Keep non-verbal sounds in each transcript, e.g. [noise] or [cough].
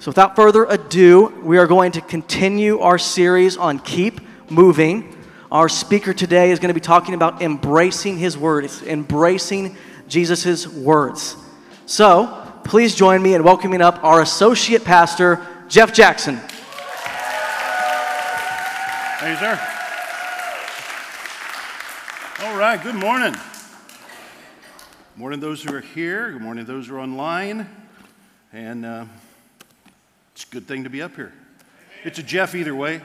So, without further ado, we are going to continue our series on Keep Moving. Our speaker today is going to be talking about embracing his word, it's embracing Jesus' words. So, please join me in welcoming up our associate pastor, Jeff Jackson. Thank you, sir. All right, good morning. Good morning, those who are here. Good morning, those who are online. And uh, it's a good thing to be up here. It's a Jeff either way.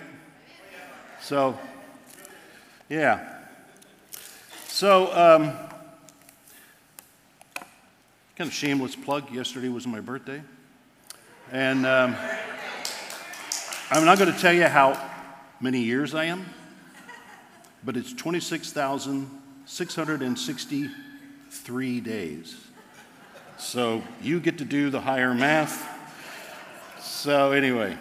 So, yeah. So, um, kind of shameless plug. Yesterday was my birthday. And um, I'm not going to tell you how many years I am, but it's 26,663 days. So you get to do the higher math. So, anyway,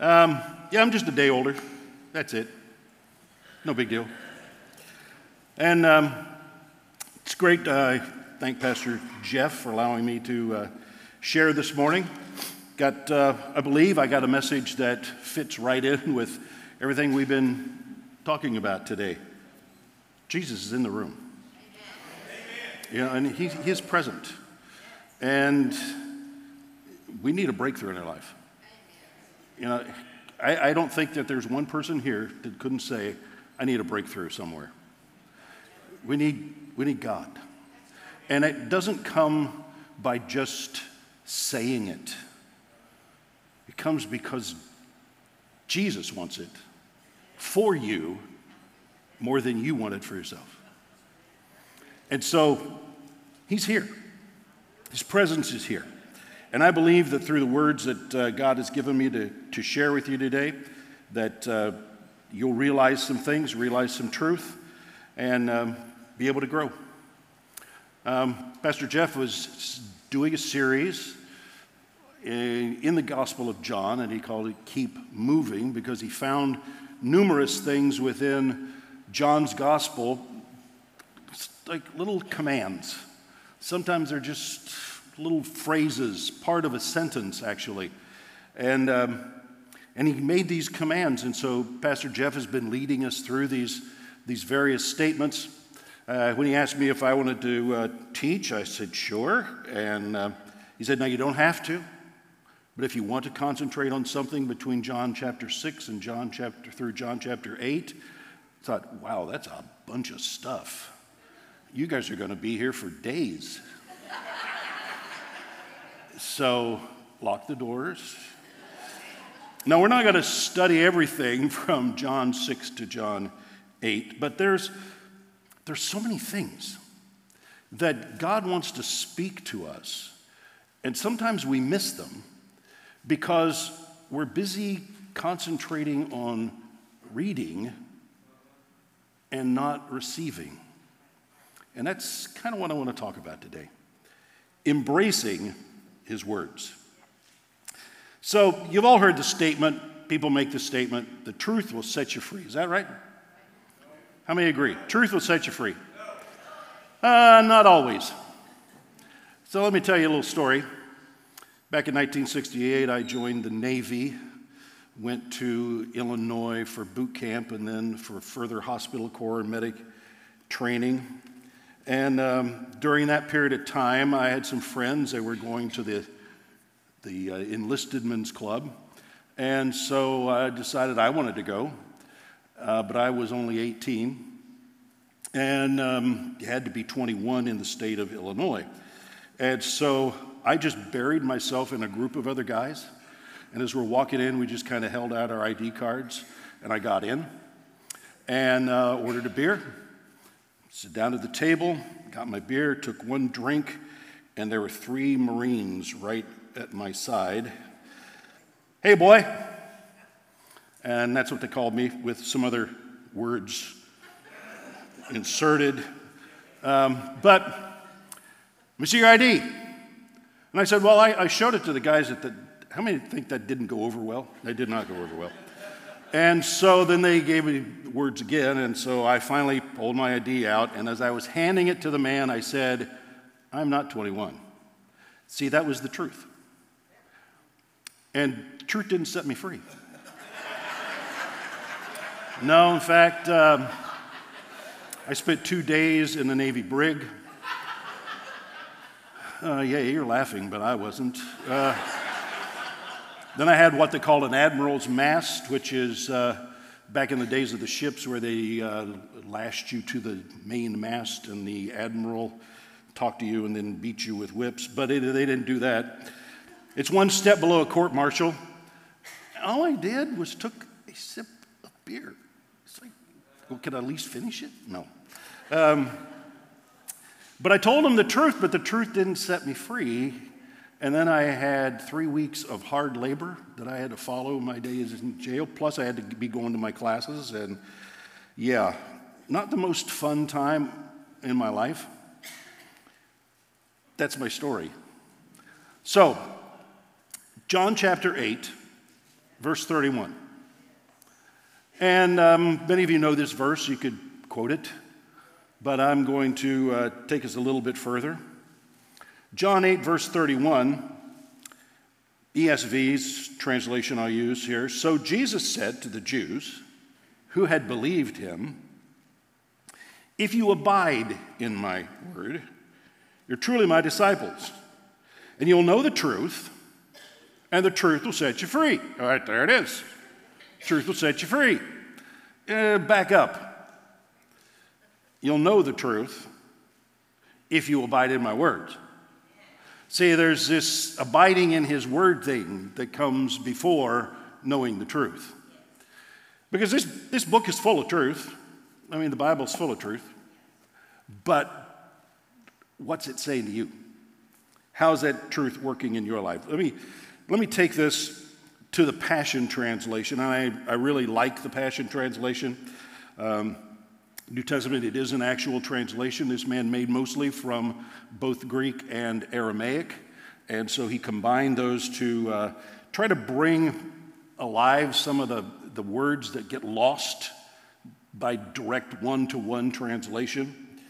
um, yeah, I'm just a day older. That's it. No big deal. And um, it's great. Uh, thank Pastor Jeff for allowing me to uh, share this morning. Got, uh, I believe, I got a message that fits right in [laughs] with everything we've been talking about today. Jesus is in the room. You know, and he, he is present. And we need a breakthrough in our life. You know, I, I, don't think that there's one person here that couldn't say, I need a breakthrough somewhere. We need, we need God. And it doesn't come by just saying it, it comes because Jesus wants it for you more than you want it for yourself. And so he's here, his presence is here. And I believe that through the words that uh, God has given me to, to share with you today, that uh, you'll realize some things, realize some truth, and um, be able to grow. Um, Pastor Jeff was doing a series in, in the Gospel of John, and he called it Keep Moving because he found numerous things within John's Gospel, like little commands. Sometimes they're just little phrases, part of a sentence, actually. And, um, and he made these commands. And so Pastor Jeff has been leading us through these, these various statements. Uh, when he asked me if I wanted to uh, teach, I said, sure. And uh, he said, no, you don't have to. But if you want to concentrate on something between John chapter 6 and John chapter through John chapter 8, I thought, wow, that's a bunch of stuff. You guys are going to be here for days. So lock the doors. Now, we're not going to study everything from John 6 to John 8, but there's, there's so many things that God wants to speak to us. And sometimes we miss them because we're busy concentrating on reading and not receiving. And that's kind of what I want to talk about today embracing his words. So, you've all heard the statement, people make the statement, the truth will set you free. Is that right? How many agree? Truth will set you free. Uh, not always. So, let me tell you a little story. Back in 1968, I joined the Navy, went to Illinois for boot camp and then for further hospital corps and medic training. And um, during that period of time, I had some friends They were going to the, the uh, enlisted men's club. And so I decided I wanted to go, uh, but I was only 18. And um, had to be 21 in the state of Illinois. And so I just buried myself in a group of other guys. And as we're walking in, we just kind of held out our ID cards, and I got in and uh, ordered a beer Sit down at the table, got my beer, took one drink, and there were three Marines right at my side. Hey, boy. And that's what they called me with some other words inserted. Um, but, let me see your ID. And I said, Well, I, I showed it to the guys at the. How many think that didn't go over well? They did not go over well. And so then they gave me words again, and so I finally pulled my ID out, and as I was handing it to the man, I said, I'm not 21. See, that was the truth. And truth didn't set me free. [laughs] no, in fact, um, I spent two days in the Navy brig. Uh, yeah, you're laughing, but I wasn't. Uh, then I had what they call an admiral's mast, which is uh, back in the days of the ships where they uh, lashed you to the main mast and the admiral talked to you and then beat you with whips. But it, they didn't do that. It's one step below a court martial. All I did was took a sip of beer. It's like, well, could I at least finish it? No. Um, but I told him the truth, but the truth didn't set me free. And then I had three weeks of hard labor that I had to follow my days in jail. Plus, I had to be going to my classes. And yeah, not the most fun time in my life. That's my story. So, John chapter 8, verse 31. And um, many of you know this verse, you could quote it but I'm going to uh, take us a little bit further. John 8, verse 31, ESV's translation I'll use here. So Jesus said to the Jews who had believed him, If you abide in my word, you're truly my disciples, and you'll know the truth, and the truth will set you free. All right, there it is. Truth will set you free. Uh, back up. You'll know the truth if you abide in my words. See, there's this abiding in his word thing that comes before knowing the truth. Because this, this book is full of truth. I mean, the Bible's full of truth. But what's it saying to you? How's that truth working in your life? Let me, let me take this to the Passion Translation. I, I really like the Passion Translation. Um, New Testament, it is an actual translation. This man made mostly from both Greek and Aramaic. And so he combined those to uh, try to bring alive some of the, the words that get lost by direct one to one translation.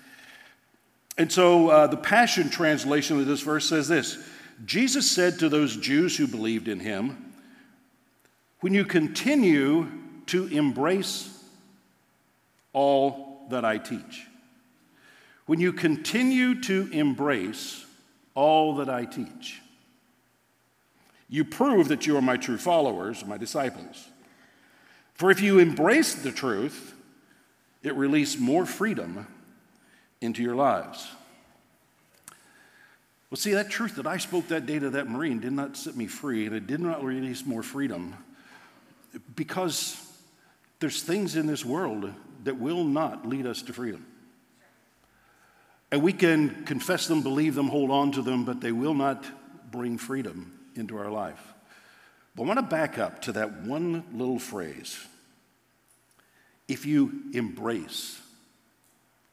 And so uh, the Passion translation of this verse says this Jesus said to those Jews who believed in him, When you continue to embrace all that I teach. When you continue to embrace all that I teach, you prove that you are my true followers, my disciples. For if you embrace the truth, it releases more freedom into your lives. Well, see, that truth that I spoke that day to that Marine did not set me free, and it did not release more freedom because there's things in this world that will not lead us to freedom. And we can confess them, believe them, hold on to them, but they will not bring freedom into our life. But I want to back up to that one little phrase if you embrace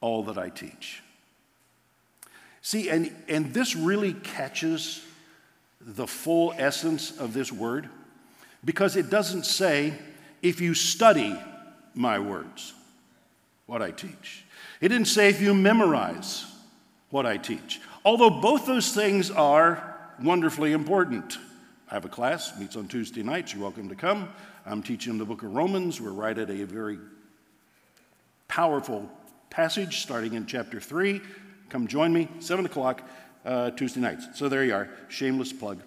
all that I teach. See, and, and this really catches the full essence of this word because it doesn't say, if you study my words what I teach. It didn't say if you memorize what I teach, although both those things are wonderfully important. I have a class, meets on Tuesday nights. You're welcome to come. I'm teaching the book of Romans. We're right at a very powerful passage starting in chapter 3. Come join me, 7 o'clock uh, Tuesday nights. So there you are, shameless plug.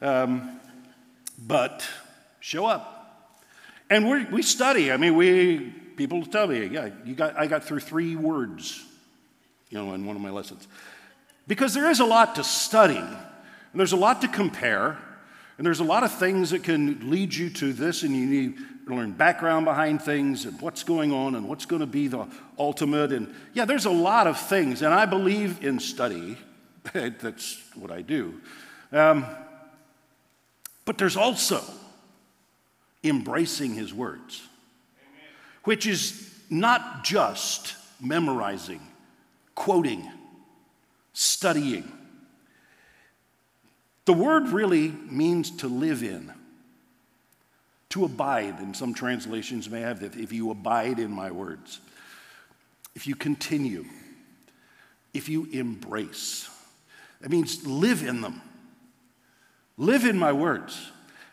Um, but show up. And we we study. I mean, we people tell me, yeah, you got, I got through three words, you know, in one of my lessons. Because there is a lot to study, and there's a lot to compare, and there's a lot of things that can lead you to this, and you need to learn background behind things and what's going on and what's going to be the ultimate. And yeah, there's a lot of things, and I believe in study. [laughs] That's what I do. Um, but there's also embracing his words which is not just memorizing, quoting, studying. The word really means to live in, to abide. And some translations may have that if you abide in my words, if you continue, if you embrace. That means live in them. Live in my words.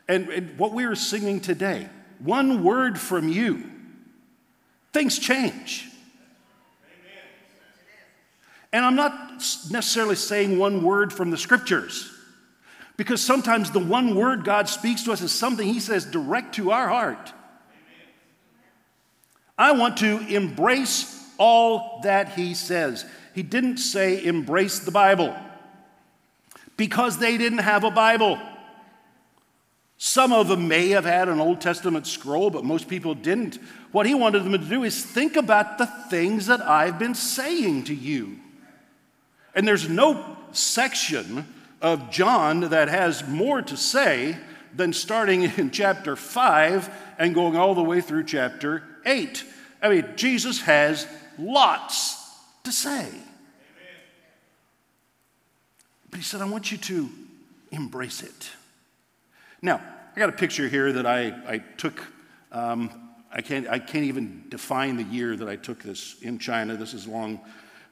And, and what we are singing today, one word from you, things change. And I'm not necessarily saying one word from the scriptures, because sometimes the one word God speaks to us is something He says direct to our heart. I want to embrace all that He says. He didn't say embrace the Bible because they didn't have a Bible. Some of them may have had an Old Testament scroll, but most people didn't. What he wanted them to do is think about the things that I've been saying to you. And there's no section of John that has more to say than starting in [laughs] chapter 5 and going all the way through chapter 8. I mean, Jesus has lots to say. But he said, I want you to embrace it. Now, I got a picture here that I, I took. Um, I, can't, I can't even define the year that I took this in China. This is along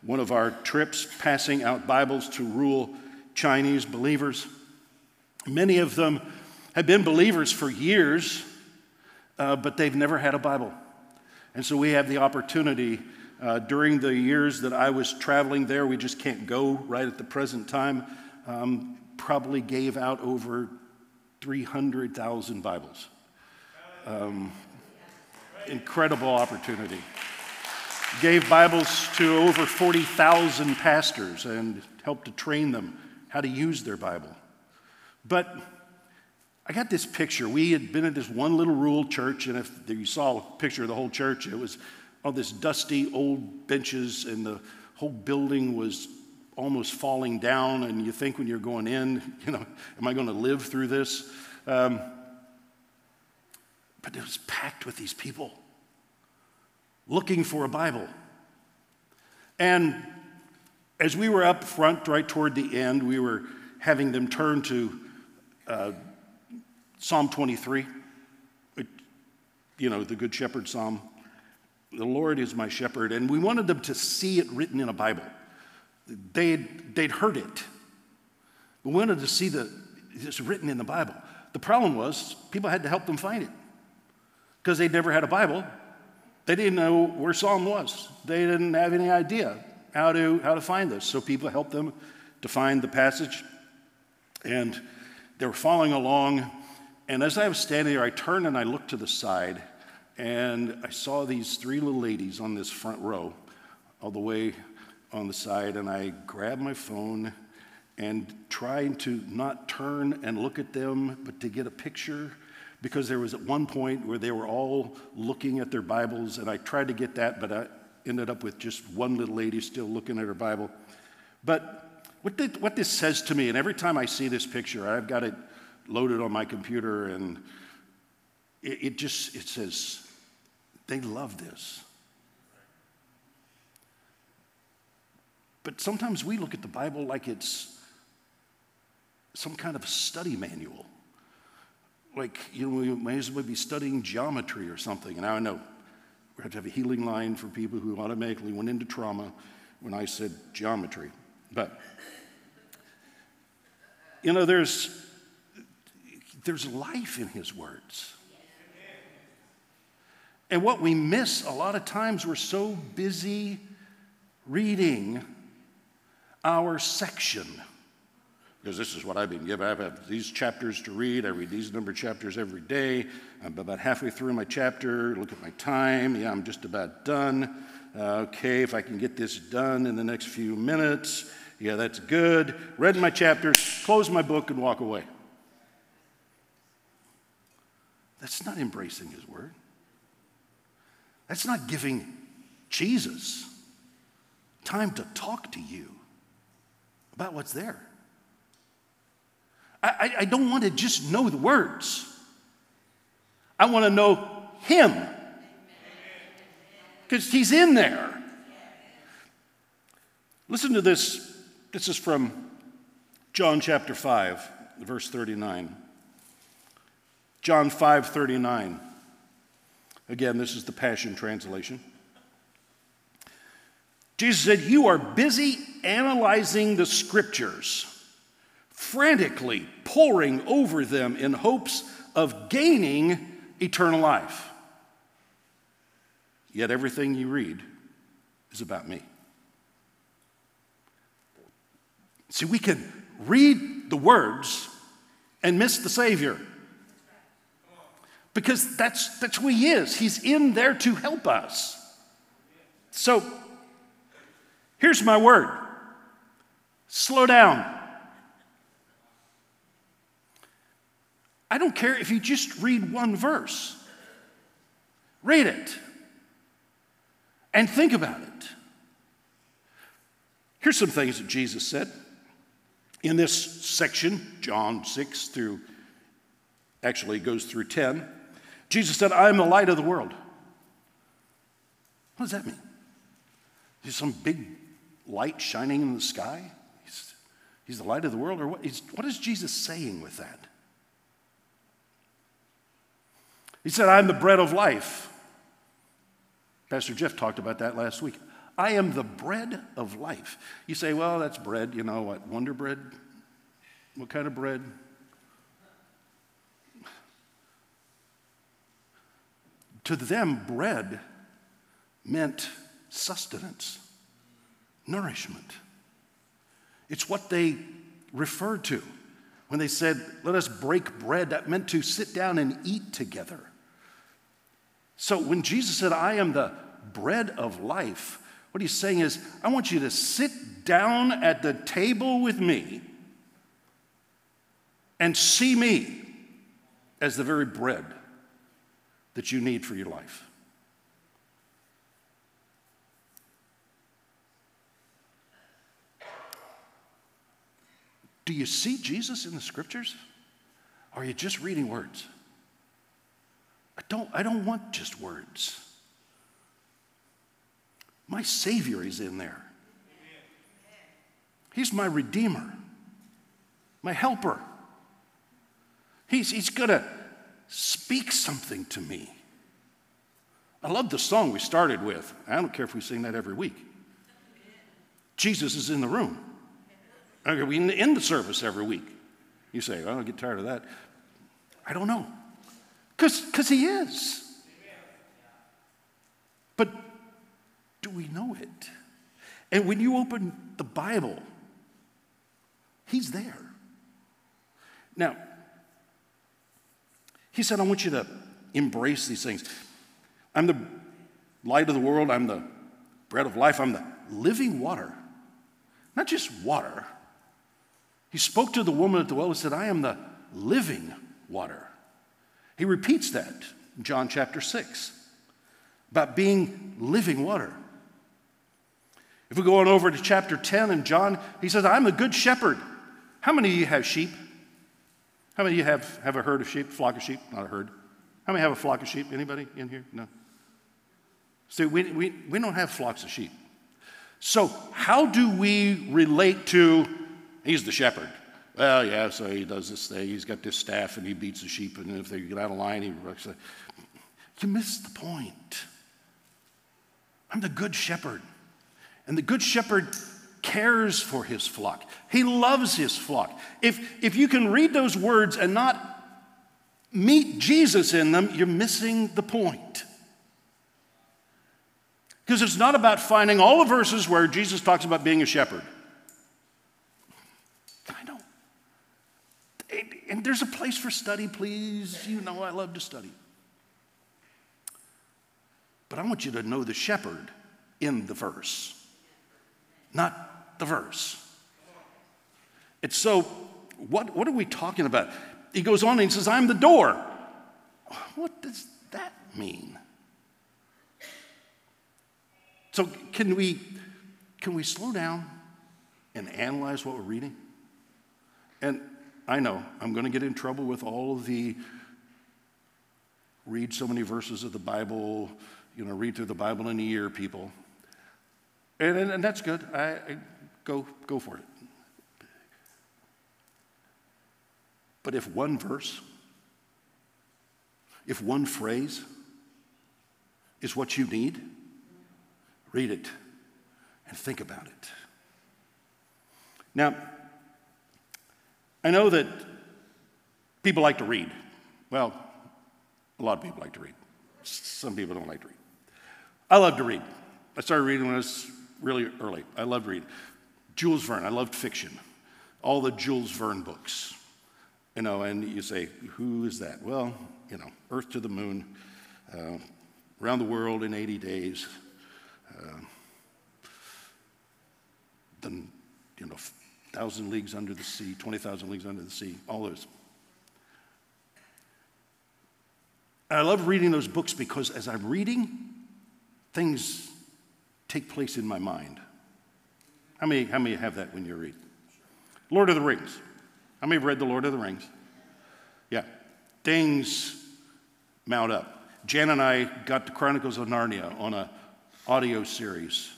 one of our trips, passing out Bibles to rural Chinese believers. Many of them have been believers for years, uh, but they've never had a Bible. And so we have the opportunity uh, during the years that I was traveling there, we just can't go right at the present time. Um, probably gave out over 300,000 Bibles. Um, incredible opportunity. Gave Bibles to over 40,000 pastors and helped to train them how to use their Bible. But I got this picture. We had been at this one little rural church, and if you saw a picture of the whole church, it was all this dusty old benches, and the whole building was almost falling down, and you think when you're going in, [laughs] you know, am I going to live through this? Um, but it was packed with these people looking for a Bible. And as we were up front, right toward the end, we were having them turn to uh, Psalm 23, you know, the Good Shepherd Psalm. The Lord is my shepherd. And we wanted them to see it written in a Bible. They'd, they'd heard it. We wanted to see the, it's written in the Bible. The problem was people had to help them find it because they'd never had a Bible. They didn't know where Psalm was. They didn't have any idea how to, how to find this. So people helped them to find the passage. And they were following along. And as I was standing there, I turned and I looked to the side and I saw these three little ladies on this front row, all the way on the side, and I grabbed my phone and trying to not turn and look at them, but to get a picture, because there was at one point where they were all looking at their Bibles, and I tried to get that, but I ended up with just one little lady still looking at her Bible. But what, did, what this says to me, and every time I see this picture, I've got it loaded on my computer, and it, it just it says they love this. But sometimes we look at the Bible like it's some kind of study manual. Like, you know, we may as well be studying geometry or something. And I know we have to have a healing line for people who automatically went into trauma when I said geometry. But, you know, there's, there's life in his words. And what we miss a lot of times, we're so busy reading our section. Because this is what I've been given. I have these chapters to read. I read these number of chapters every day. I'm about halfway through my chapter. Look at my time. Yeah, I'm just about done. Uh, okay, if I can get this done in the next few minutes, yeah, that's good. Read my chapters, close my book, and walk away. That's not embracing His Word. That's not giving Jesus time to talk to you about what's there. I, I, I don't want to just know the words, I want to know Him because He's in there. Listen to this. This is from John chapter 5, verse 39. John 5 39. Again, this is the Passion Translation. Jesus said, You are busy analyzing the scriptures frantically poring over them in hopes of gaining eternal life. Yet everything you read is about me. See, we can read the words and miss the Savior. Because that's, that's who He is. He's in there to help us. So, here's my word slow down. I don't care if you just read one verse, read it and think about it. Here's some things that Jesus said in this section, John 6 through, actually, goes through 10. Jesus said, I am the light of the world. What does that mean? Is some big light shining in the sky? He's, he's the light of the world? Or what, what is Jesus saying with that? He said, I'm the bread of life. Pastor Jeff talked about that last week. I am the bread of life. You say, well, that's bread, you know what? Wonder bread? What kind of bread? To them, bread meant sustenance, nourishment. It's what they referred to when they said, Let us break bread. That meant to sit down and eat together. So when Jesus said, I am the bread of life, what he's saying is, I want you to sit down at the table with me and see me as the very bread that you need for your life. Do you see Jesus in the scriptures? Or are you just reading words? I don't, I don't want just words. My Savior is in there. He's my Redeemer, my helper. He's, he's going to speak something to me. I love the song we started with. I don't care if we sing that every week. Jesus is in the room. We end the service every week. You say, well, I get tired of that. I don't know. Because he is. But do we know it? And when you open the Bible, he's there. Now, he said, I want you to embrace these things. I'm the light of the world, I'm the bread of life, I'm the living water. Not just water. He spoke to the woman at the well and said, I am the living water. He repeats that in John chapter 6 about being living water. If we go on over to chapter 10 in John, he says, I'm a good shepherd. How many of you have sheep? How many of you have, have a herd of sheep, flock of sheep? Not a herd. How many have a flock of sheep? Anybody in here? No. See, we, we, we don't have flocks of sheep. So, how do we relate to, he's the shepherd? Well, yeah, so he does this thing. He's got this staff and he beats the sheep, and if they get out of line, he works. You missed the point. I'm the good shepherd. And the good shepherd cares for his flock, he loves his flock. If, if you can read those words and not meet Jesus in them, you're missing the point. Because it's not about finding all the verses where Jesus talks about being a shepherd. And there's a place for study, please. You know I love to study. But I want you to know the shepherd in the verse, not the verse. It's so, what, what are we talking about? He goes on and he says, I'm the door. What does that mean? So can we can we slow down and analyze what we're reading? And I know I'm going to get in trouble with all of the read so many verses of the Bible, you know, read through the Bible in a year people. And, and, and that's good. I, I, go, go for it. But if one verse, if one phrase is what you need, read it and think about it. Now, I know that people like to read. Well, a lot of people like to read. Some people don't like to read. I love to read. I started reading when I was really early. I loved reading. Jules Verne, I loved fiction. All the Jules Verne books. You know, and you say, who is that? Well, you know, Earth to the Moon, uh, Around the World in 80 Days, uh, then, you know, Thousand Leagues Under the Sea, 20,000 Leagues Under the Sea, all those. I love reading those books because as I'm reading, things take place in my mind. How many, how many have that when you read? Lord of the Rings. How many have read The Lord of the Rings? Yeah. Things mount up. Jan and I got the Chronicles of Narnia on an audio series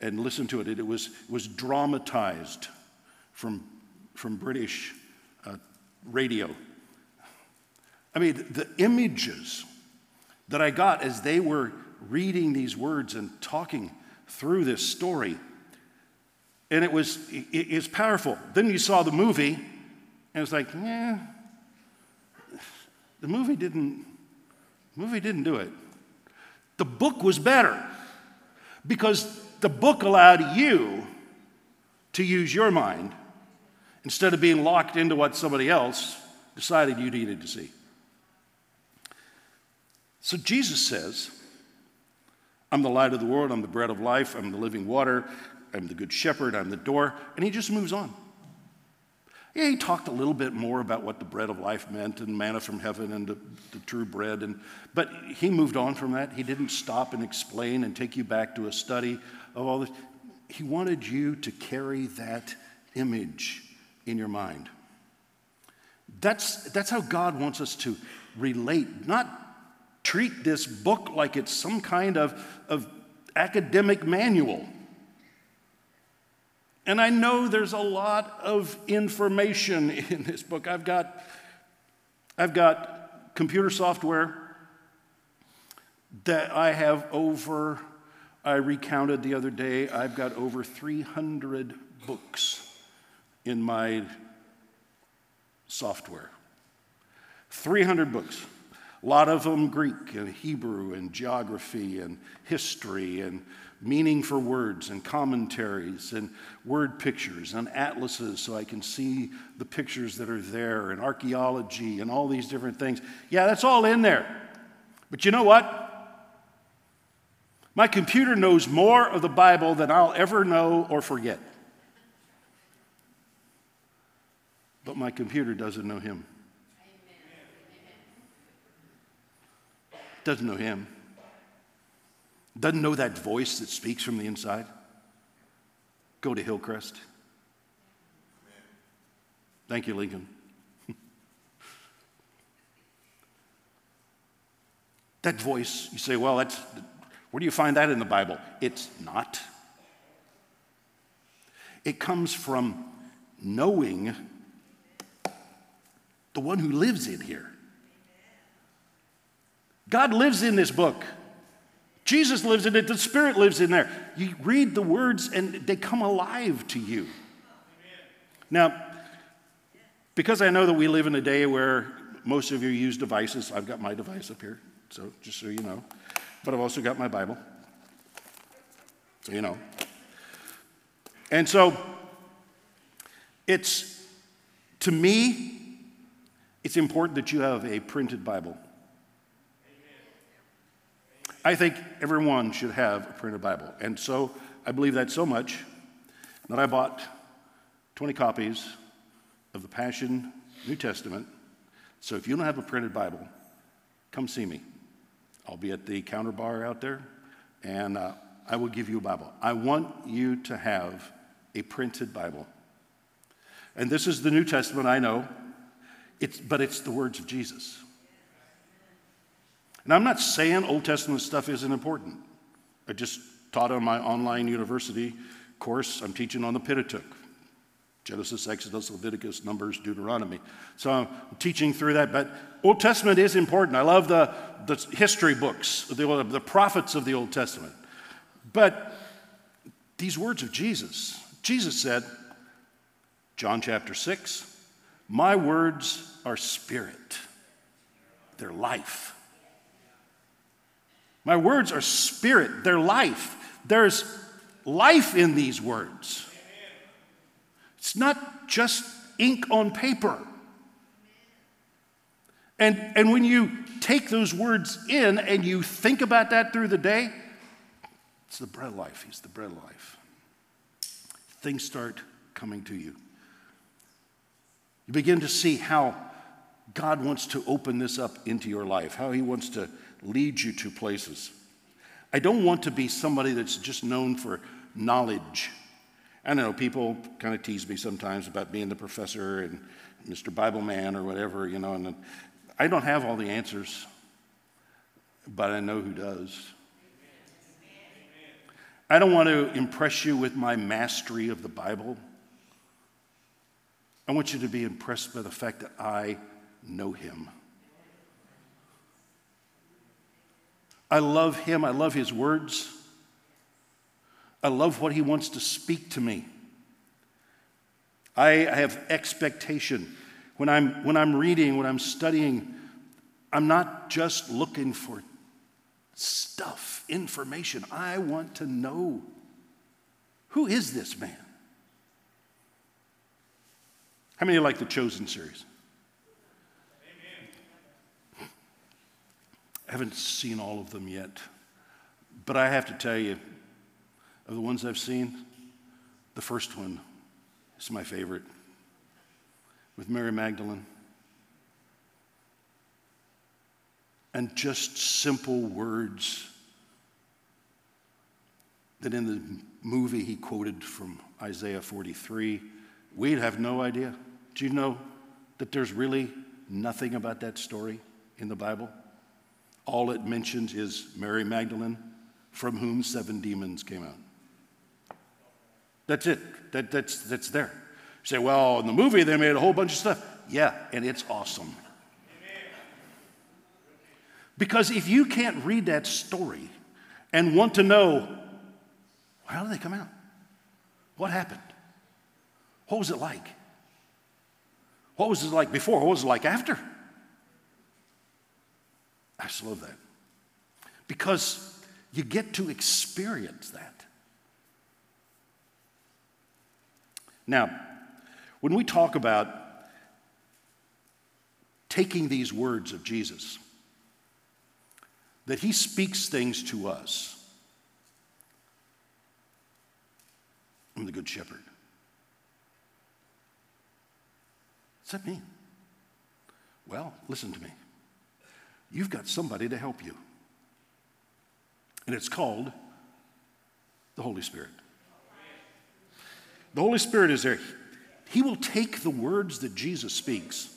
and listened to it. It was, it was dramatized from, from British uh, radio. I mean, the images that I got as they were reading these words and talking through this story, and it was it, it's powerful. Then you saw the movie, and it was like, yeah, the movie didn't the movie didn't do it. The book was better because the book allowed you to use your mind instead of being locked into what somebody else decided you needed to see. So Jesus says, I'm the light of the world, I'm the bread of life, I'm the living water, I'm the good shepherd, I'm the door, and he just moves on. Yeah, he talked a little bit more about what the bread of life meant and manna from heaven and the, the, true bread, and, but he moved on from that. He didn't stop and explain and take you back to a study of all this. He wanted you to carry that image in your mind. That's, that's how God wants us to relate, not treat this book like it's some kind of, of academic manual. And I know there's a lot of information [laughs] in this book. I've got, I've got computer software that I have over, I recounted the other day, I've got over 300 books in my software. 300 books. A lot of them Greek and Hebrew and geography and history and meaning for words and commentaries and word pictures and atlases so I can see the pictures that are there and archaeology and all these different things. Yeah, that's all in there. But you know what? My computer knows more of the Bible than I'll ever know or forget. But my computer doesn't know him. Doesn't know him. Doesn't know that voice that speaks from the inside. Go to Hillcrest. Thank you, Lincoln. [laughs] that voice, you say, well, that's, where do you find that in the Bible? It's not. It comes from knowing the one who lives in here. God lives in this book. Jesus lives in it, the Spirit lives in there. You read the words and they come alive to you. Now, because I know that we live in a day where most of you use devices, I've got my device up here, so just so you know. But I've also got my Bible, so you know. And so, it's, to me, it's important that you have a printed Bible. I think everyone should have a printed Bible. And so I believe that so much that I bought 20 copies of the Passion New Testament. So if you don't have a printed Bible, come see me. I'll be at the counter bar out there and uh, I will give you a Bible. I want you to have a printed Bible. And this is the New Testament, I know, it's, but it's the words of Jesus. And I'm not saying Old Testament stuff isn't important. I just taught on my online university course, I'm teaching on the Pentateuch Genesis, Exodus, Leviticus, Numbers, Deuteronomy. So I'm teaching through that. But Old Testament is important. I love the, the history books, the, the prophets of the Old Testament. But these words of Jesus, Jesus said, John chapter 6, My words are spirit, they're life. My words are spirit, they're life. There's life in these words. It's not just ink on paper. And, and when you take those words in and you think about that through the day, it's the bread of life. He's the bread of life. Things start coming to you. You begin to see how God wants to open this up into your life, how He wants to lead you to places. I don't want to be somebody that's just known for knowledge. I know people kind of tease me sometimes about being the professor and Mr. Bible Man or whatever, you know, and I don't have all the answers, but I know who does. I don't want to impress you with my mastery of the Bible. I want you to be impressed by the fact that I know Him. I love Him, I love His words. I love what He wants to speak to me. I have expectation. When I'm, when I'm reading, when I'm studying, I'm not just looking for stuff, information. I want to know who is this man? How many like the Chosen series? I haven't seen all of them yet, but I have to tell you, of the ones I've seen, the first one is my favorite with Mary Magdalene. And just simple words that in the movie he quoted from Isaiah 43, we'd have no idea. Do you know that there's really nothing about that story in the Bible? All it mentions is Mary Magdalene, from whom seven demons came out. That's it. That, that's, that's there. You say, well, in the movie they made a whole bunch of stuff. Yeah, and it's awesome. Because if you can't read that story and want to know, how did they come out? What happened? What was it like? What was it like before? What was it like after? I just love that. Because you get to experience that. Now, when we talk about taking these words of Jesus, that he speaks things to us. I'm the good shepherd. What's that mean? Well, listen to me you've got somebody to help you. And it's called the Holy Spirit. The Holy Spirit is there. He will take the words that Jesus speaks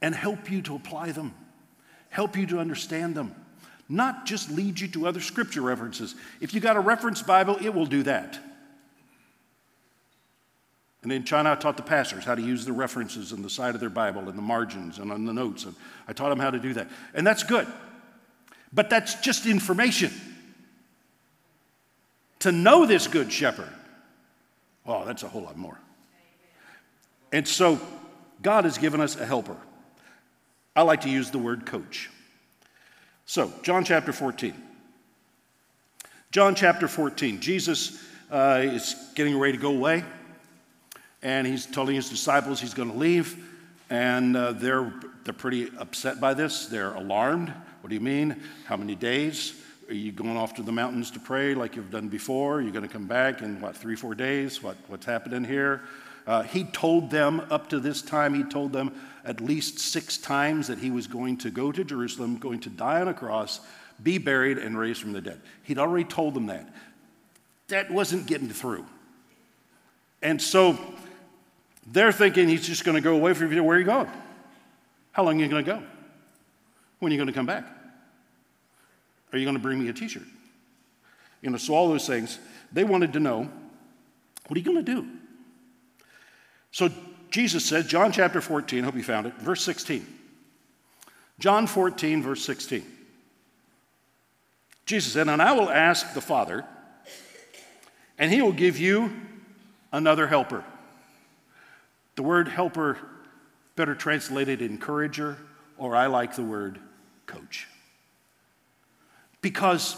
and help you to apply them, help you to understand them, not just lead you to other scripture references. If you got a reference Bible, it will do that. And in China, I taught the pastors how to use the references on the side of their Bible and the margins and on the notes. And I taught them how to do that. And that's good. But that's just information. To know this good shepherd, oh, that's a whole lot more. And so God has given us a helper. I like to use the word coach. So, John chapter 14. John chapter 14. Jesus uh, is getting ready to go away and he's telling his disciples he's going to leave. And uh, they're, they're pretty upset by this. They're alarmed. What do you mean? How many days? Are you going off to the mountains to pray like you've done before? You're going to come back in what, three, four days? What, what's happening here? Uh, he told them up to this time, he told them at least six times that he was going to go to Jerusalem, going to die on a cross, be buried, and raised from the dead. He'd already told them that. That wasn't getting through. And so they're thinking he's just going to go away from you. Where are you going? How long are you going to go? When are you going to come back? Are you going to bring me a t shirt? You know, so all those things, they wanted to know what are you going to do? So Jesus said, John chapter 14, I hope you found it, verse 16. John 14, verse 16. Jesus said, And I will ask the Father, and he will give you another helper The word helper, better translated encourager, or I like the word coach. Because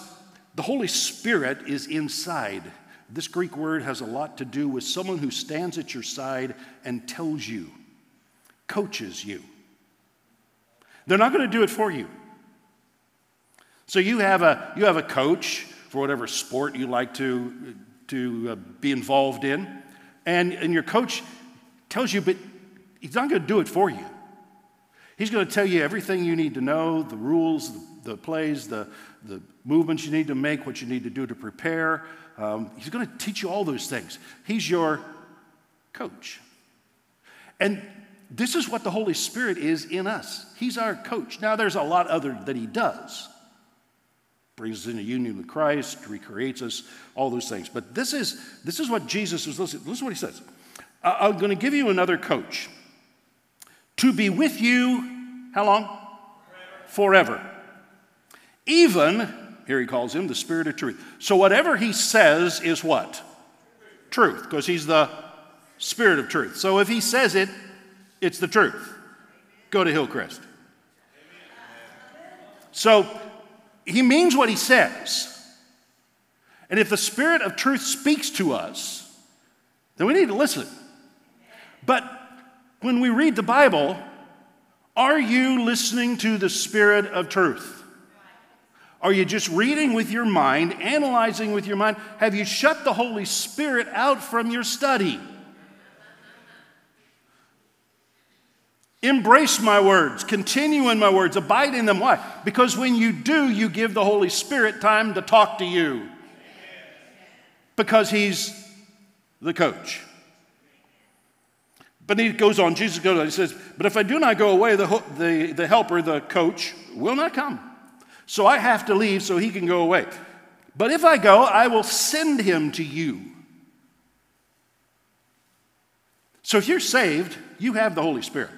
the Holy Spirit is inside. This Greek word has a lot to do with someone who stands at your side and tells you, coaches you. They're not going to do it for you. So you have a, you have a coach for whatever sport you like to, to uh, be involved in, and, and your coach tells you, but he's not going to do it for you. He's going to tell you everything you need to know the rules, the, the plays, the, the movements you need to make, what you need to do to prepare. Um, he's going to teach you all those things. He's your coach. And this is what the Holy Spirit is in us. He's our coach. Now, there's a lot other that he does. Brings us into union with Christ, recreates us, all those things. But this is, this is what Jesus was listening. Listen to what he says. I'm going to give you another coach to be with you, how long? Forever. Forever. Even, here he calls him the Spirit of truth. So whatever he says is what? Truth, because he's the Spirit of truth. So if he says it, it's the truth. Go to Hillcrest. So he means what he says. And if the Spirit of truth speaks to us, then we need to listen. But when we read the Bible, are you listening to the Spirit of truth? Are you just reading with your mind, analyzing with your mind? Have you shut the Holy Spirit out from your study? Embrace my words, continue in my words, abide in them. Why? Because when you do, you give the Holy Spirit time to talk to you. Because He's the coach. But he goes on, Jesus goes on, he says, But if I do not go away, the, the, the helper, the coach, will not come. So I have to leave so he can go away. But if I go, I will send him to you. So if you're saved, you have the Holy Spirit.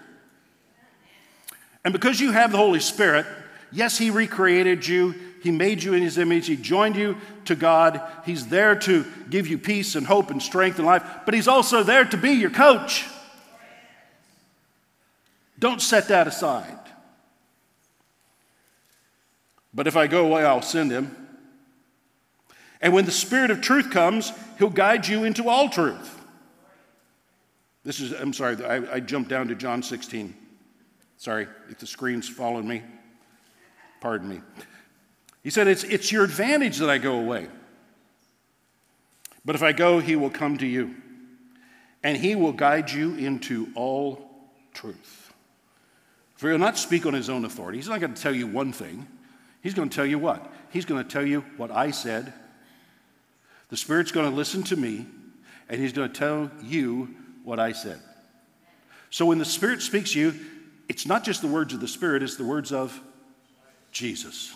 And because you have the Holy Spirit, yes, he recreated you, he made you in his image, he joined you to God, he's there to give you peace and hope and strength and life, but he's also there to be your coach. Don't set that aside. But if I go away, I'll send him. And when the Spirit of truth comes, he'll guide you into all truth. This is, I'm sorry, I, I jumped down to John 16. Sorry if the screen's following me. Pardon me. He said, It's, it's your advantage that I go away. But if I go, he will come to you, and he will guide you into all truth. For he'll not speak on his own authority. He's not going to tell you one thing. He's going to tell you what? He's going to tell you what I said. The Spirit's going to listen to me, and he's going to tell you what I said. So when the Spirit speaks to you, it's not just the words of the Spirit, it's the words of Jesus.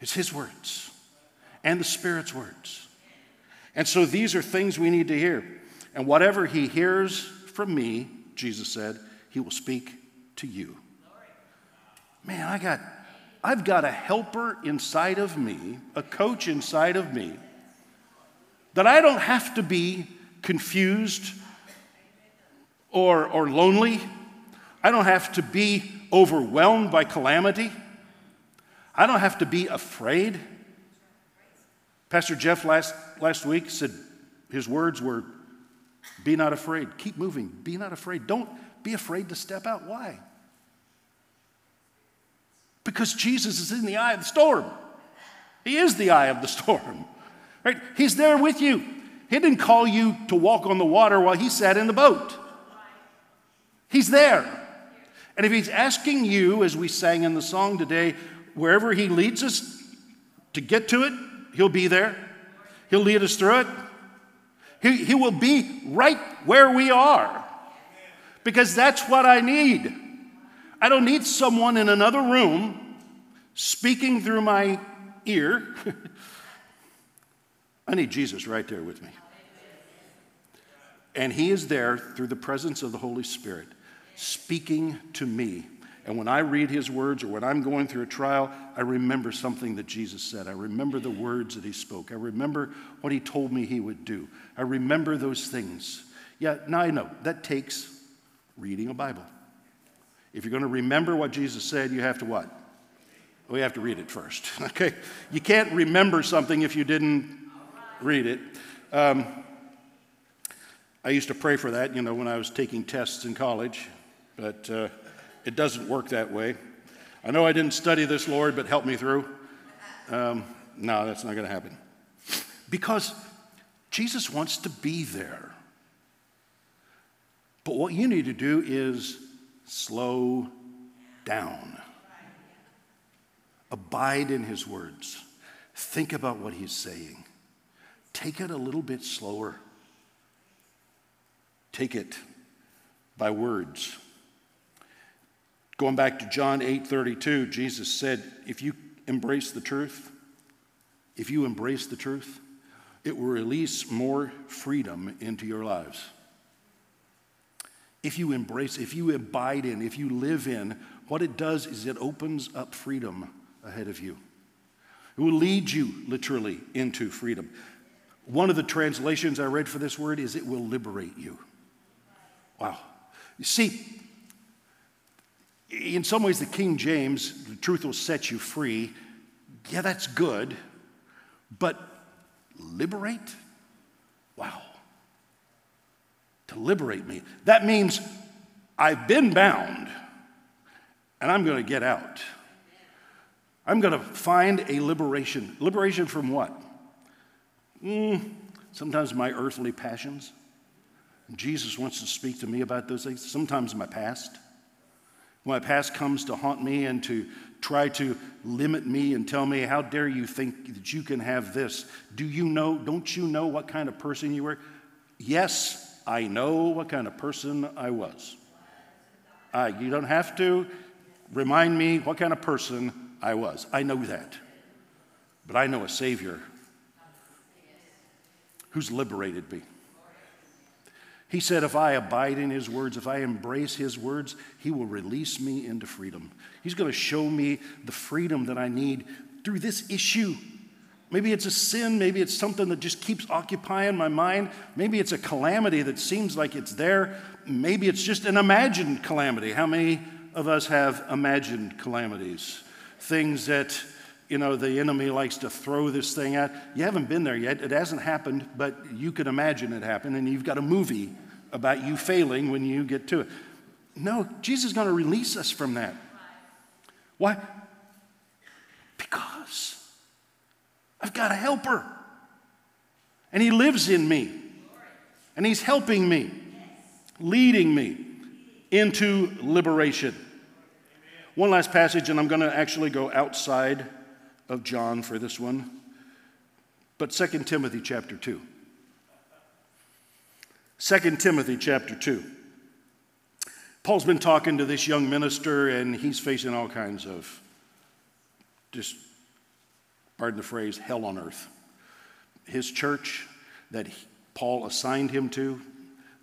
It's his words and the Spirit's words. And so these are things we need to hear. And whatever he hears from me, Jesus said, he will speak to you man, I got, I've got a helper inside of me, a coach inside of me, that I don't have to be confused or, or lonely. I don't have to be overwhelmed by calamity. I don't have to be afraid. Pastor Jeff last, last week said his words were be not afraid, keep moving, be not afraid. Don't be afraid to step out. Why? Because Jesus is in the eye of the storm. He is the eye of the storm. [laughs] Right? He's there with you. He didn't call you to walk on the water while he sat in the boat. He's there. And if he's asking you, as we sang in the song today, wherever he leads us to get to it, he'll be there. He'll lead us through it. He, he will be right where we are. Because that's what I need. I don't need someone in another room speaking through my ear. [laughs] I need Jesus right there with me. And He is there through the presence of the Holy Spirit speaking to me. And when I read His words or when I'm going through a trial, I remember something that Jesus said. I remember the words that He spoke. I remember what He told me He would do. I remember those things. Yeah, now I know that takes reading a Bible. If you're going to remember what Jesus said, you have to what? We have to read it first. [laughs] Okay? You can't remember something if you didn't read it. Um, I used to pray for that, you know, when I was taking tests in college, but uh, it doesn't work that way. I know I didn't study this, Lord, but help me through. Um, no, that's not going to happen. Because Jesus wants to be there. But what you need to do is slow down. Abide in his words. Think about what he's saying. Take it a little bit slower. Take it by words. Going back to John 8 32, Jesus said, If you embrace the truth, if you embrace the truth, it will release more freedom into your lives. If you embrace, if you abide in, if you live in, what it does is it opens up freedom ahead of you. It will lead you literally into freedom. One of the translations I read for this word is it will liberate you. Wow. You see, in some ways, the King James, the truth will set you free. Yeah, that's good. But liberate? Wow. To liberate me. That means I've been bound and I'm going to get out. I'm going to find a liberation. Liberation from what? Mm, sometimes my earthly passions. Jesus wants to speak to me about those things. Sometimes my past. My past comes to haunt me and to try to limit me and tell me, How dare you think that you can have this? Do you know, don't you know what kind of person you were? Yes, I know what kind of person I was. Uh, you don't have to remind me what kind of person I was. I know that. But I know a Savior who's liberated me. He said, If I abide in His words, if I embrace His words, He will release me into freedom. He's going to show me the freedom that I need through this issue. Maybe it's a sin, maybe it's something that just keeps occupying my mind. Maybe it's a calamity that seems like it's there. Maybe it's just an imagined calamity. How many of us have imagined calamities? Things that you know, the enemy likes to throw this thing at. You haven't been there yet. It hasn't happened, but you can imagine it happen, and you've got a movie about you failing when you get to it. No, Jesus is going to release us from that. Why? Because I've got a helper, and he lives in me, and he's helping me, leading me into liberation. One last passage, and I'm going to actually go outside of John for this one, but 2 Timothy chapter 2. 2 Timothy chapter 2. Paul's been talking to this young minister, and he's facing all kinds of just, pardon the phrase, hell on earth. His church that Paul assigned him to,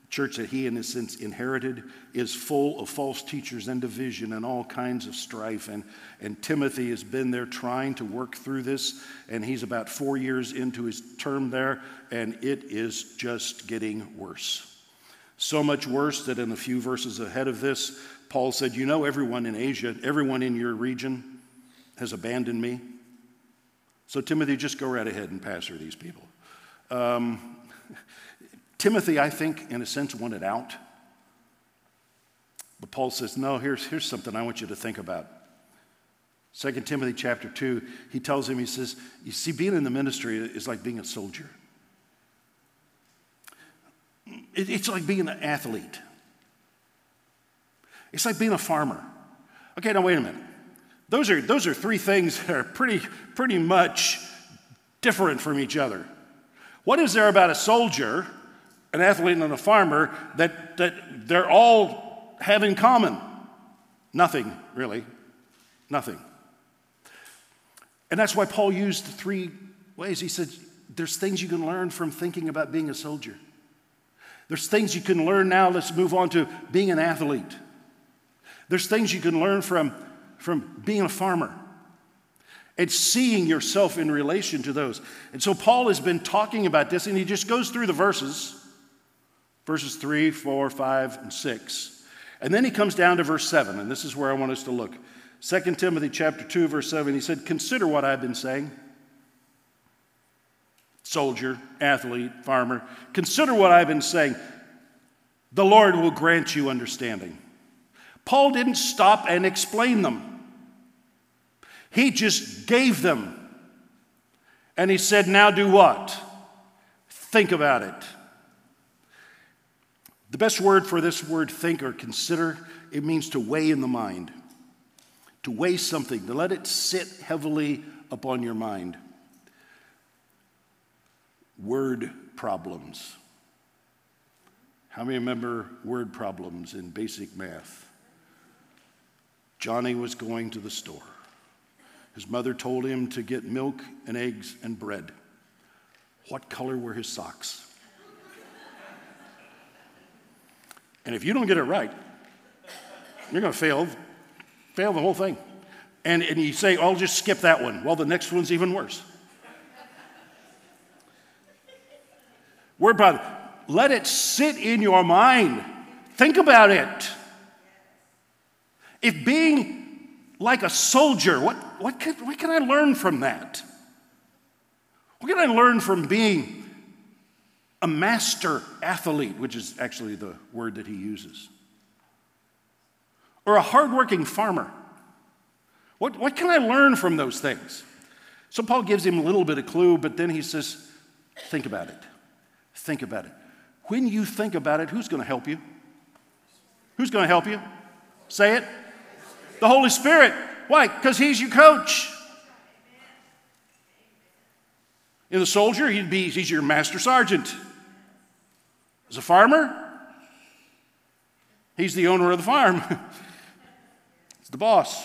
church that he in a sense inherited is full of false teachers and division and all kinds of strife. And, and timothy has been there trying to work through this and he's about four years into his term there and it is just getting worse. So much worse that in a few verses ahead of this paul said you know everyone in asia everyone in your region has abandoned me so timothy just go right ahead and pastor these people um, Timothy, I think, in a sense, wanted out. But Paul says, no, here's, here's something I want you to think about. 2 Timothy chapter 2, he tells him, he says, You see, being in the ministry is like being a soldier. It, it's like being an athlete. It's like being a farmer. Okay, now wait a minute. Those are, those are three things that are pretty, pretty much different from each other. What is there about a soldier an athlete and a farmer that, that they're all have in common? Nothing, really. Nothing. And that's why Paul used the three ways. He said, There's things you can learn from thinking about being a soldier. There's things you can learn now. Let's move on to being an athlete. There's things you can learn from, from being a farmer and seeing yourself in relation to those. And so Paul has been talking about this, and he just goes through the verses verses 3, 4, 5, and 6. And then he comes down to verse 7, and this is where I want us to look. 2 Timothy chapter 2, verse 7, he said, Consider what I've been saying. Soldier, athlete, farmer, consider what I've been saying. The Lord will grant you understanding. Paul didn't stop and explain them, he just gave them. And he said, Now do what? Think about it. The best word for this word think or consider, it means to weigh in the mind, to weigh something, to let it sit heavily upon your mind. Word problems. How many remember word problems in basic math? Johnny was going to the store. His mother told him to get milk and eggs and bread. What color were his socks? And if you don't get it right, you're going to fail, fail the whole thing. And, and you say, I'll just skip that one. Well, the next one's even worse. Word problem. Let it sit in your mind. Think about it. If being like a soldier, what, what, can, what can I learn from that? What can I learn from being a master athlete, which is actually the word that he uses? Or a hardworking farmer? What, what can I learn from those things? So Paul gives him a little bit of clue, but then he says, think about it. Think about it. When you think about it, who's going to help you? Who's going to help you? Say it. The Holy Spirit. Why? Because He's your coach. In the soldier, he'd be, he's your master sergeant. As a farmer, he's the owner of the farm, [laughs] he's the boss.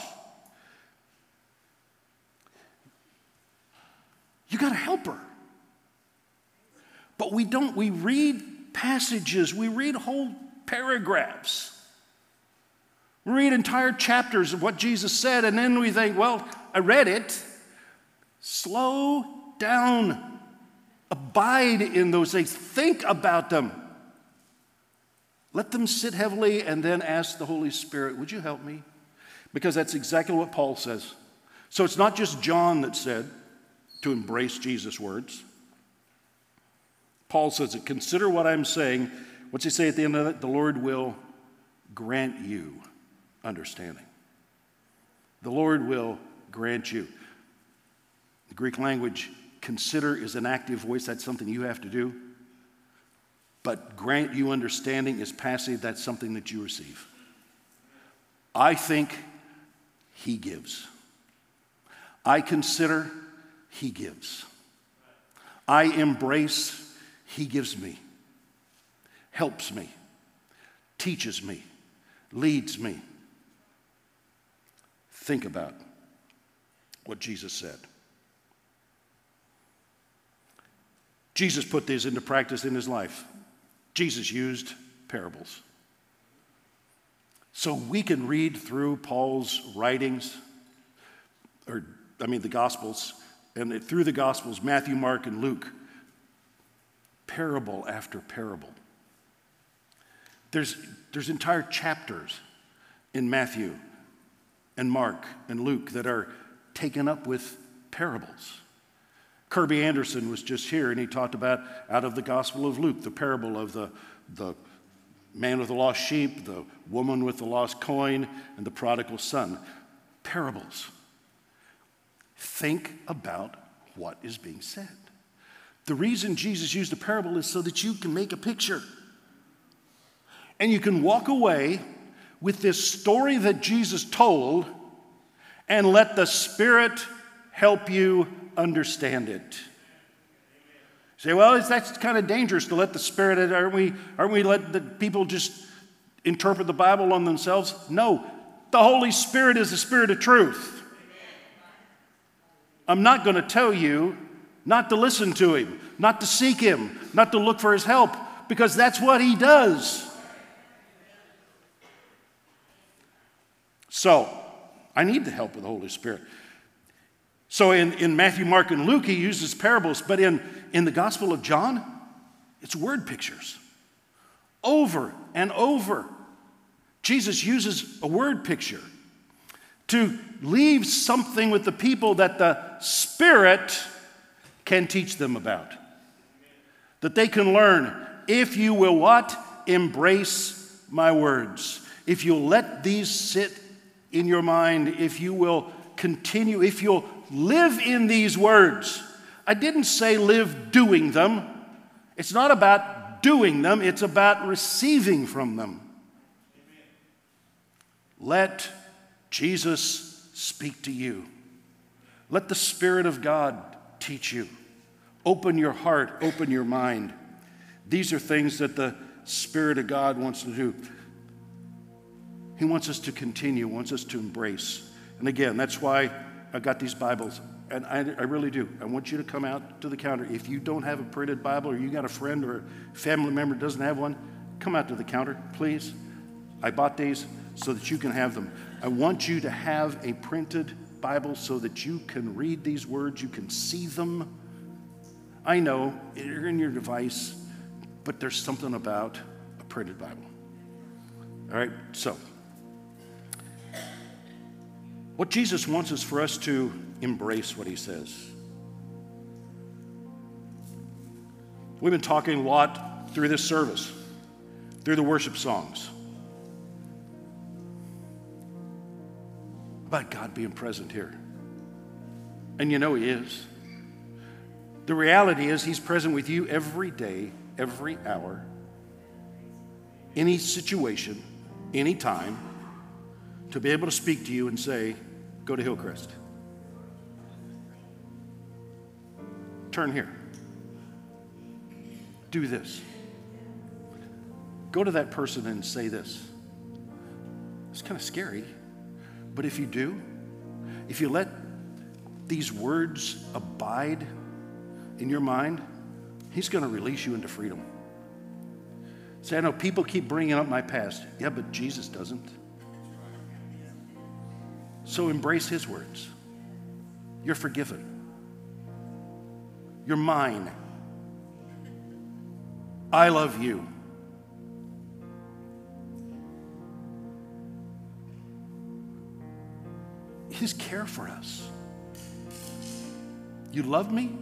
You got a helper. But we don't, we read passages, we read whole paragraphs. We read entire chapters of what Jesus said, and then we think, well, I read it. Slow down. Abide in those things. Think about them. Let them sit heavily and then ask the Holy Spirit, Would you help me? Because that's exactly what Paul says. So it's not just John that said to embrace Jesus' words. Paul says it. Consider what I'm saying. What's he say at the end of it? The Lord will grant you understanding. The Lord will grant you. The Greek language, consider is an active voice. That's something you have to do. But grant you understanding is passive. That's something that you receive. I think he gives. I consider he gives. I embrace he gives me, helps me, teaches me, leads me. Think about what Jesus said. Jesus put these into practice in his life. Jesus used parables. So we can read through Paul's writings, or I mean the Gospels, and through the Gospels, Matthew, Mark, and Luke parable after parable. There's, there's entire chapters in Matthew and Mark and Luke that are taken up with parables. Kirby Anderson was just here and he talked about out of the Gospel of Luke, the parable of the, the man with the lost sheep, the woman with the lost coin, and the prodigal son. Parables. Think about what is being said. The reason Jesus used a parable is so that you can make a picture. And you can walk away with this story that Jesus told and let the Spirit help you understand it. You say, well, that's kind of dangerous to let the Spirit, aren't we, aren't we let the people just interpret the Bible on themselves? No, the Holy Spirit is the Spirit of truth. I'm not going to tell you not to listen to him, not to seek him, not to look for his help, because that's what he does. So, I need the help of the Holy Spirit. So, in, in Matthew, Mark, and Luke, he uses parables, but in, in the Gospel of John, it's word pictures over and over. Jesus uses a word picture to leave something with the people that the Spirit can teach them about. That they can learn if you will what? Embrace my words. If you'll let these sit in your mind, if you will continue, if you'll live in these words. I didn't say live doing them. It's not about doing them, it's about receiving from them. Let Jesus speak to you. Let the Spirit of God teach you. Open your heart, open your mind. These are things that the Spirit of God wants to do. He wants us to continue, wants us to embrace. And again, that's why I got these Bibles. And I, I, really do. I want you to come out to the counter. If you don't have a printed Bible or you got a friend or a family member doesn't have one, come out to the counter, please. I bought these so that you can have them. I want you to have a printed Bible so that you can read these words, you can see them. I know you're in your device, but there's something about a printed Bible. All right, so what Jesus wants is for us to embrace what he says. We've been talking a lot through this service, through the worship songs, about God being present here. And you know He is. The reality is, He's present with you every day, every hour, any situation, any time, to be able to speak to you and say, Go to Hillcrest. Turn here. Do this. Go to that person and say this. It's kind of scary. But if you do, if you let these words abide in your mind, He's going to release you into freedom. Say, I know people keep bringing up my past. Yeah, but Jesus doesn't. So embrace His words. You're forgiven. You're mine. I love you. His care for us. You love me?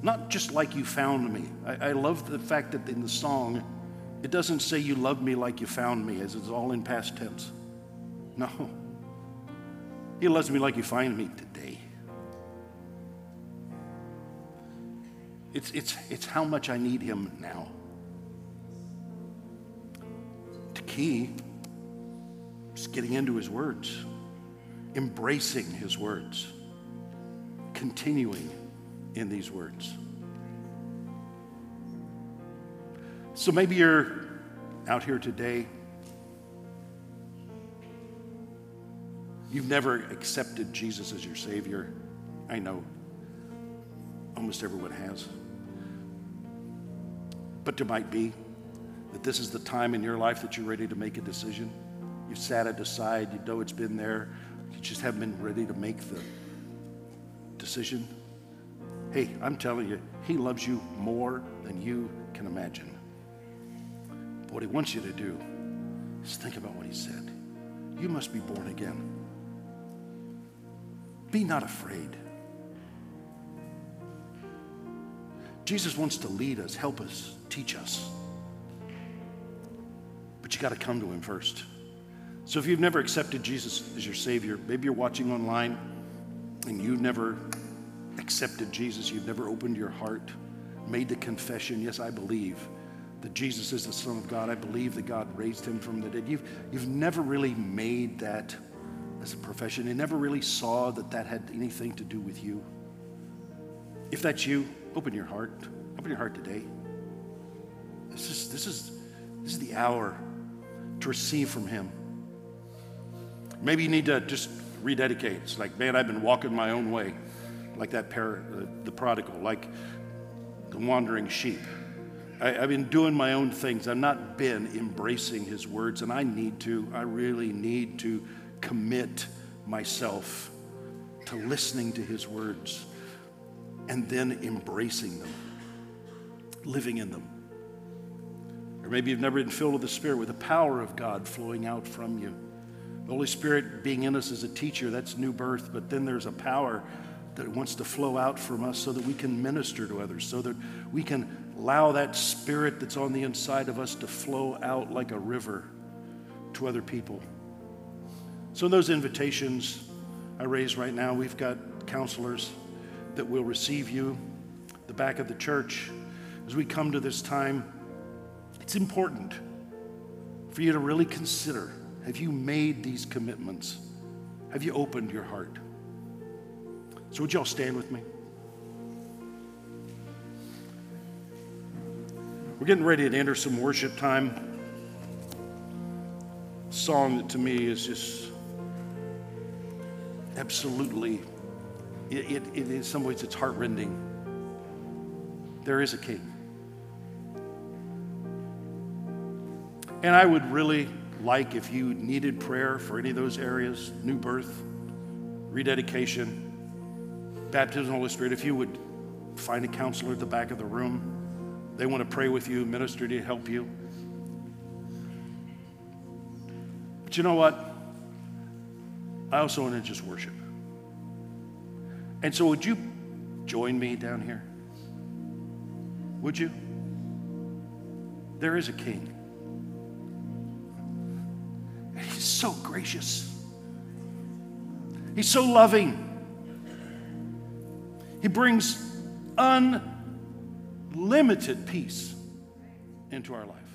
Not just like you found me. I, I, love the fact that in the song, it doesn't say you love me like you found me, as it's all in past tense. No. He loves me like you find me today. It's, it's, it's how much I need him now. The key just getting into his words, embracing his words, continuing in these words. So maybe you're out here today. You've never accepted Jesus as your Savior. I know almost everyone has. But there might be that this is the time in your life that you're ready to make a decision. You've sat it aside, you know it's been there, you just haven't been ready to make the decision. Hey, I'm telling you, He loves you more than you can imagine. But what He wants you to do is think about what He said. You must be born again. Be not afraid. Jesus wants to lead us, help us, teach us. But you got to come to Him first. So if you've never accepted Jesus as your Savior, maybe you're watching online and you've never accepted Jesus, you've never opened your heart, made the confession, yes, I believe that Jesus is the Son of God. I believe that God raised him from the dead. You've, you've never really made that as a profession. You never really saw that that had anything to do with you. If that's you, open your heart. Open your heart today. This is, this is, this is the hour to receive from him. Maybe you need to just rededicate. It's like, man, I've been walking my own way, like that pair, uh, the prodigal, like the wandering sheep. I, have been doing my own things. I've not been embracing his words, and I need to. I really need to commit myself to listening to his words and then embracing them, living in them. Or maybe you've never been filled with the Spirit, with the power of God flowing out from you. The Holy Spirit being in us as a teacher, that's new birth, but then there's a power that wants to flow out from us so that we can minister to others, so that we can allow that spirit that's on the inside of us to flow out like a river to other people. So, in those invitations I raise right now, we've got counselors that will receive you, the back of the church. As we come to this time, it's important for you to really consider have you made these commitments? Have you opened your heart? So, would y'all stand with me? We're getting ready to enter some worship time. A song that to me is just absolutely, it, it, it in some ways, it's heartrending. There is a king. And I would really like if you needed prayer for any of those areas new birth, rededication, baptism of the Holy Spirit, if you would find a counselor at the back of the room. They want to pray with you, minister to help you. But you know what? I also want to just worship. And so, would you join me down here? Would you? There is a king. And he's so gracious. He's so loving. He brings unlimited peace into our life.